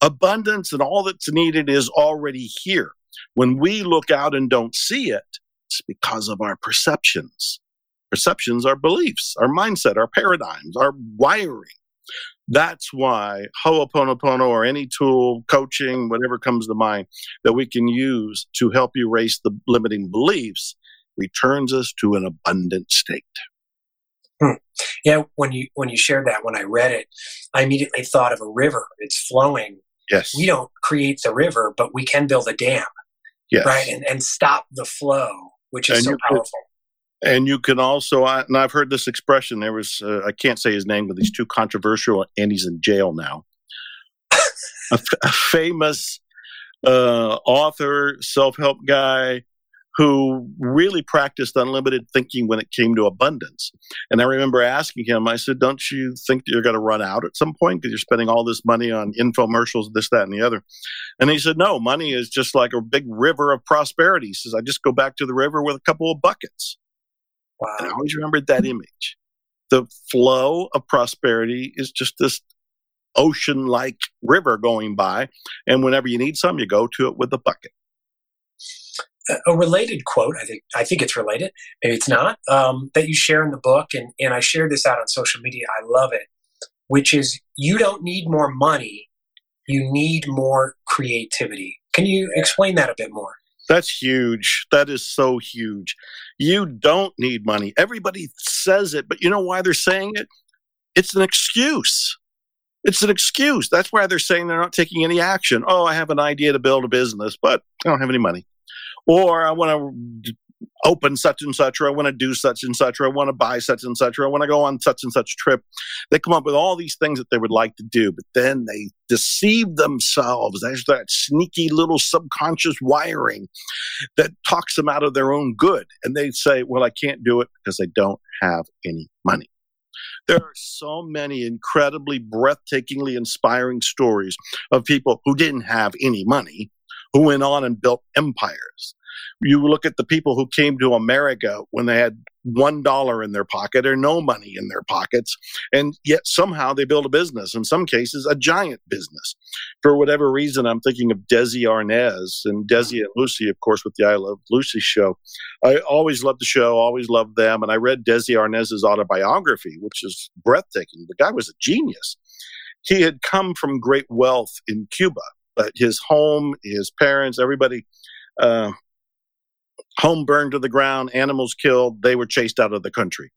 Abundance and all that's needed is already here. When we look out and don't see it, it's because of our perceptions. Perceptions are beliefs, our mindset, our paradigms, our wiring. That's why Ho'oponopono or any tool, coaching, whatever comes to mind that we can use to help erase the limiting beliefs returns us to an abundant state. Hmm. Yeah, when you when you shared that, when I read it, I immediately thought of a river. It's flowing. Yes. We don't create the river, but we can build a dam. Yes. Right, and and stop the flow, which is and so powerful. Can, and you can also, and I've heard this expression. There was, uh, I can't say his name, but he's too controversial, and he's in jail now. a, f- a famous uh, author, self help guy who really practiced unlimited thinking when it came to abundance. And I remember asking him, I said, Don't you think you're going to run out at some point because you're spending all this money on infomercials, this, that, and the other? And he said, No, money is just like a big river of prosperity. He says, I just go back to the river with a couple of buckets. Wow. And I always remembered that image. The flow of prosperity is just this ocean like river going by. And whenever you need some, you go to it with a bucket a related quote, I think I think it's related, maybe it's not, um, that you share in the book, and, and I shared this out on social media. I love it, which is you don't need more money, you need more creativity. Can you explain that a bit more? That's huge. That is so huge. You don't need money. Everybody says it, but you know why they're saying it? It's an excuse. It's an excuse. That's why they're saying they're not taking any action. Oh, I have an idea to build a business, but I don't have any money or I want to open such and such, or I want to do such and such, or I want to buy such and such, or I want to go on such and such trip. They come up with all these things that they would like to do, but then they deceive themselves. There's that sneaky little subconscious wiring that talks them out of their own good. And they say, Well, I can't do it because I don't have any money. There are so many incredibly breathtakingly inspiring stories of people who didn't have any money who went on and built empires. You look at the people who came to America when they had one dollar in their pocket or no money in their pockets, and yet somehow they built a business. In some cases, a giant business. For whatever reason, I'm thinking of Desi Arnaz and Desi and Lucy, of course, with the I Love Lucy show. I always loved the show, always loved them, and I read Desi Arnaz's autobiography, which is breathtaking. The guy was a genius. He had come from great wealth in Cuba but his home, his parents, everybody, uh, home burned to the ground, animals killed, they were chased out of the country.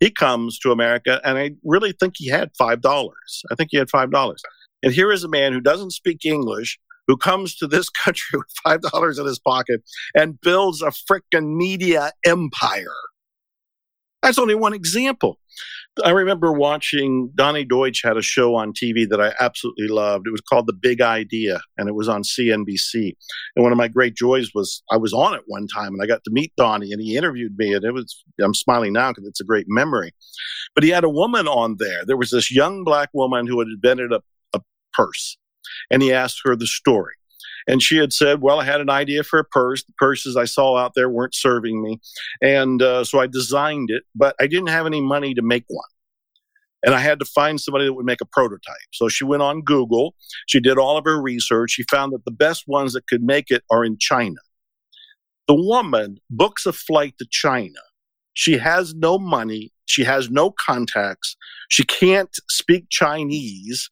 He comes to America, and I really think he had $5. I think he had $5. And here is a man who doesn't speak English, who comes to this country with $5 in his pocket and builds a frickin' media empire. That's only one example. I remember watching Donny Deutsch had a show on TV that I absolutely loved. It was called The Big Idea, and it was on CNBC. And one of my great joys was I was on it one time, and I got to meet Donny, and he interviewed me, and it was I'm smiling now because it's a great memory. But he had a woman on there. There was this young black woman who had invented a, a purse, and he asked her the story. And she had said, Well, I had an idea for a purse. The purses I saw out there weren't serving me. And uh, so I designed it, but I didn't have any money to make one. And I had to find somebody that would make a prototype. So she went on Google. She did all of her research. She found that the best ones that could make it are in China. The woman books a flight to China. She has no money. She has no contacts. She can't speak Chinese.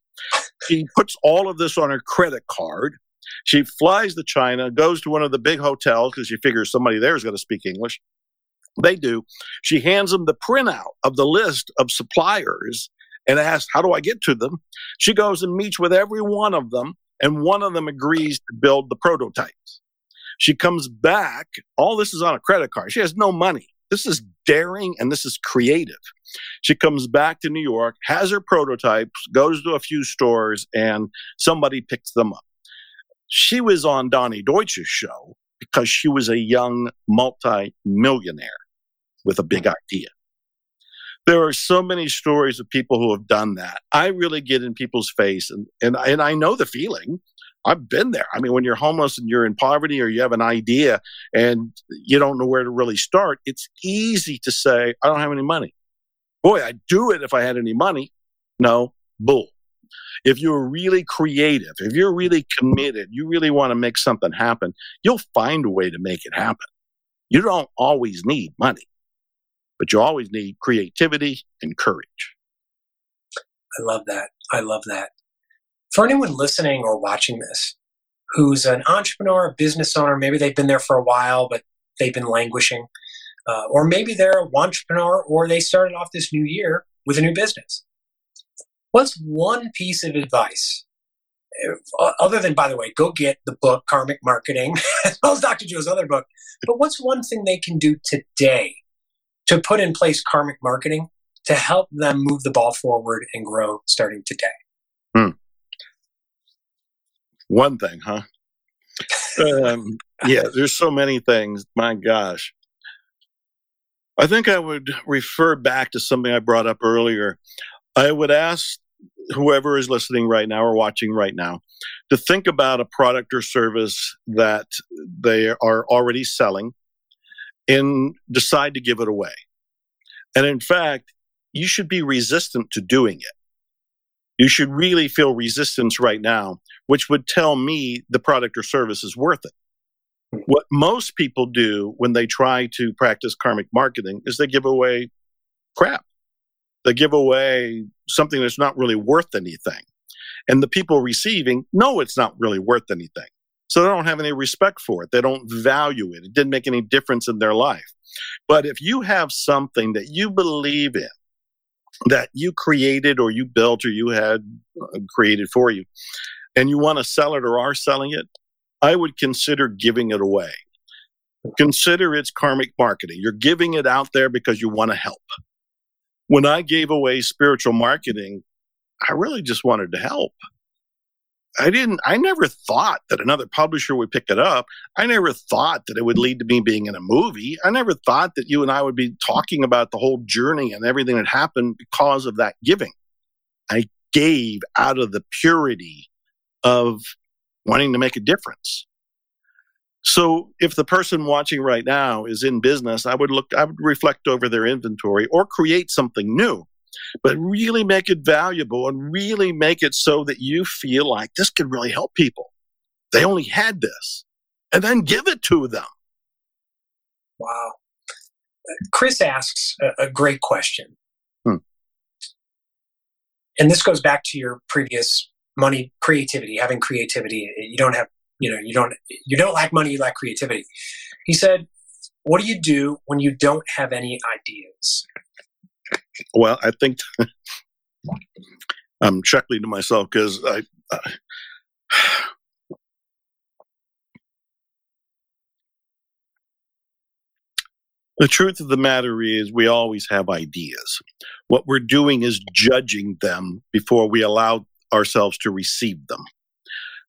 She puts all of this on her credit card. She flies to China, goes to one of the big hotels because she figures somebody there is going to speak English. They do. She hands them the printout of the list of suppliers and asks, How do I get to them? She goes and meets with every one of them, and one of them agrees to build the prototypes. She comes back. All this is on a credit card. She has no money. This is daring and this is creative. She comes back to New York, has her prototypes, goes to a few stores, and somebody picks them up. She was on Donny Deutsch's show because she was a young multi-millionaire with a big idea. There are so many stories of people who have done that. I really get in people's face and, and, and I know the feeling. I've been there. I mean, when you're homeless and you're in poverty or you have an idea and you don't know where to really start, it's easy to say, I don't have any money. Boy, I'd do it if I had any money. No, bull if you're really creative, if you're really committed, you really want to make something happen, you'll find a way to make it happen. You don't always need money, but you always need creativity and courage. I love that. I love that. For anyone listening or watching this who's an entrepreneur, a business owner, maybe they've been there for a while, but they've been languishing, uh, or maybe they're an entrepreneur or they started off this new year with a new business. What's one piece of advice? Uh, other than, by the way, go get the book Karmic Marketing, as well as Dr. Joe's other book. But what's one thing they can do today to put in place karmic marketing to help them move the ball forward and grow starting today? Hmm. One thing, huh? um, yeah, there's so many things. My gosh. I think I would refer back to something I brought up earlier. I would ask whoever is listening right now or watching right now to think about a product or service that they are already selling and decide to give it away. And in fact, you should be resistant to doing it. You should really feel resistance right now, which would tell me the product or service is worth it. What most people do when they try to practice karmic marketing is they give away crap. They give away something that's not really worth anything. And the people receiving know it's not really worth anything. So they don't have any respect for it. They don't value it. It didn't make any difference in their life. But if you have something that you believe in, that you created or you built or you had uh, created for you, and you want to sell it or are selling it, I would consider giving it away. Consider it's karmic marketing. You're giving it out there because you want to help. When I gave away spiritual marketing, I really just wanted to help. I didn't, I never thought that another publisher would pick it up. I never thought that it would lead to me being in a movie. I never thought that you and I would be talking about the whole journey and everything that happened because of that giving. I gave out of the purity of wanting to make a difference. So if the person watching right now is in business, I would look, I would reflect over their inventory or create something new, but really make it valuable and really make it so that you feel like this could really help people. They only had this and then give it to them. Wow. Chris asks a, a great question. Hmm. And this goes back to your previous money creativity having creativity you don't have you know you don't you don't lack money you lack creativity he said what do you do when you don't have any ideas well i think i'm chuckling to myself because I, I The truth of the matter is, we always have ideas. What we're doing is judging them before we allow ourselves to receive them.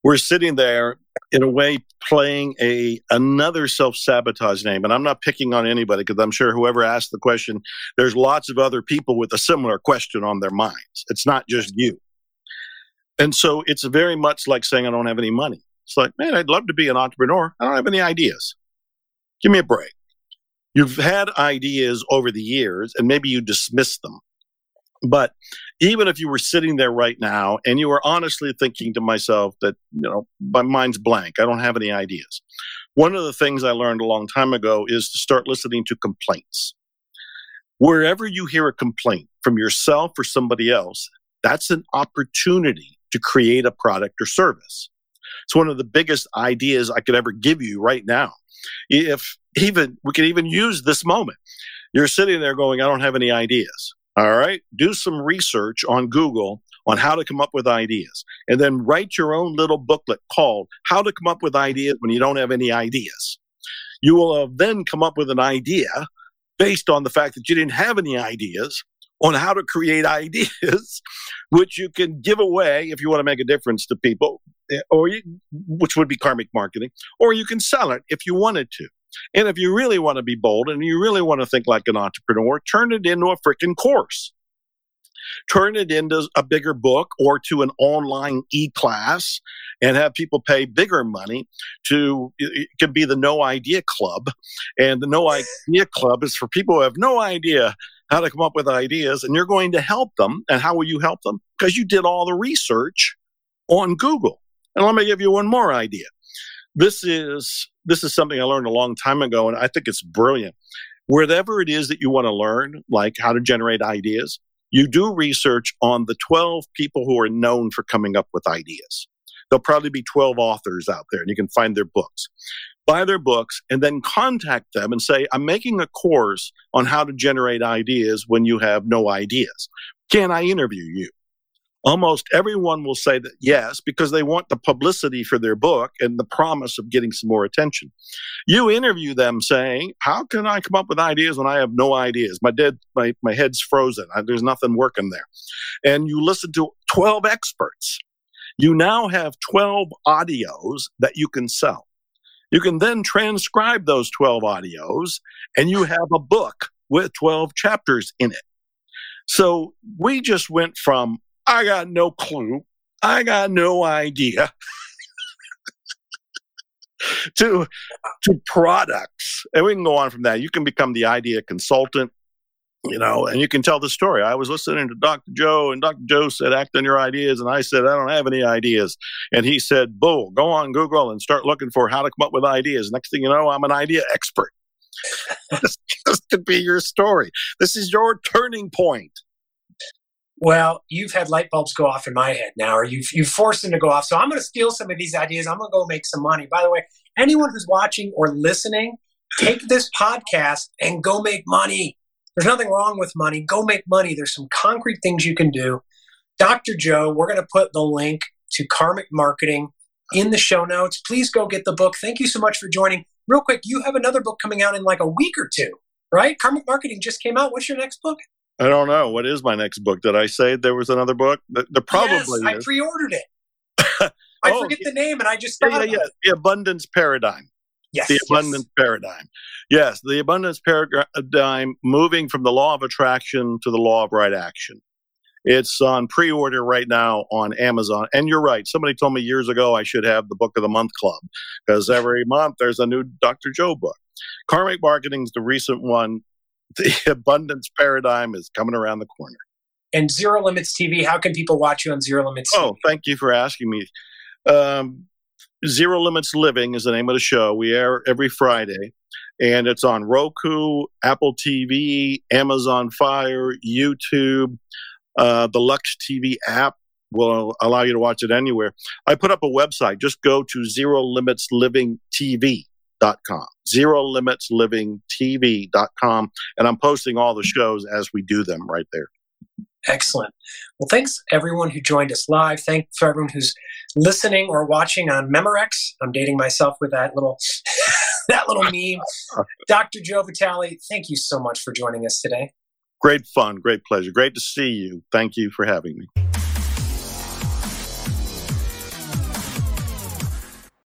We're sitting there in a way playing a another self-sabotage name and i'm not picking on anybody because i'm sure whoever asked the question there's lots of other people with a similar question on their minds. It's not just you. And so it's very much like saying i don't have any money. It's like man i'd love to be an entrepreneur. I don't have any ideas. Give me a break. You've had ideas over the years and maybe you dismiss them but even if you were sitting there right now and you were honestly thinking to myself that, you know, my mind's blank, I don't have any ideas. One of the things I learned a long time ago is to start listening to complaints. Wherever you hear a complaint from yourself or somebody else, that's an opportunity to create a product or service. It's one of the biggest ideas I could ever give you right now. If even we could even use this moment, you're sitting there going, I don't have any ideas. All right. Do some research on Google on how to come up with ideas and then write your own little booklet called How to Come Up with Ideas When You Don't Have Any Ideas. You will have then come up with an idea based on the fact that you didn't have any ideas on how to create ideas, which you can give away if you want to make a difference to people, eh, or you, which would be karmic marketing, or you can sell it if you wanted to. And if you really want to be bold and you really want to think like an entrepreneur, turn it into a freaking course. Turn it into a bigger book or to an online e class and have people pay bigger money to, it could be the No Idea Club. And the No Idea Club is for people who have no idea how to come up with ideas and you're going to help them. And how will you help them? Because you did all the research on Google. And let me give you one more idea. This is this is something I learned a long time ago, and I think it's brilliant. Wherever it is that you want to learn, like how to generate ideas, you do research on the 12 people who are known for coming up with ideas. There'll probably be 12 authors out there, and you can find their books. Buy their books and then contact them and say, I'm making a course on how to generate ideas when you have no ideas. Can I interview you? Almost everyone will say that yes, because they want the publicity for their book and the promise of getting some more attention. You interview them saying, How can I come up with ideas when I have no ideas? My dead my, my head's frozen. I, there's nothing working there. And you listen to 12 experts. You now have 12 audios that you can sell. You can then transcribe those 12 audios and you have a book with 12 chapters in it. So we just went from, I got no clue, I got no idea, to, to products. And we can go on from that. You can become the idea consultant you know, and you can tell the story. I was listening to Dr. Joe, and Dr. Joe said, act on your ideas. And I said, I don't have any ideas. And he said, Bull, go on Google and start looking for how to come up with ideas. Next thing you know, I'm an idea expert. this, could be your story. This is your turning point. Well, you've had light bulbs go off in my head now, or you've, you've forced them to go off. So I'm going to steal some of these ideas. I'm going to go make some money. By the way, anyone who's watching or listening, take this podcast and go make money there's nothing wrong with money. Go make money. There's some concrete things you can do. Dr. Joe, we're going to put the link to Karmic Marketing in the show notes. Please go get the book. Thank you so much for joining. Real quick, you have another book coming out in like a week or two, right? Karmic Marketing just came out. What's your next book? I don't know. What is my next book? Did I say there was another book? The, probably yes, I pre-ordered it. I oh, forget the name, and I just yeah, yeah, yeah. the abundance paradigm. Yes, the abundance yes. paradigm. Yes, the abundance paradigm moving from the law of attraction to the law of right action. It's on pre order right now on Amazon. And you're right. Somebody told me years ago I should have the Book of the Month Club because every month there's a new Dr. Joe book. Karmic Marketing is the recent one. The abundance paradigm is coming around the corner. And Zero Limits TV, how can people watch you on Zero Limits TV? Oh, thank you for asking me. Um, Zero Limits Living is the name of the show. We air every Friday, and it's on Roku, Apple TV, Amazon Fire, YouTube. Uh, the Lux TV app will allow you to watch it anywhere. I put up a website. Just go to Zero Limits Living TV.com, Zero Limits Living TV.com, and I'm posting all the shows as we do them right there. Excellent. Well, thanks everyone who joined us live. Thanks for everyone who's listening or watching on Memorex. I'm dating myself with that little that little meme. Dr. Joe Vitale, thank you so much for joining us today. Great fun, great pleasure. Great to see you. Thank you for having me.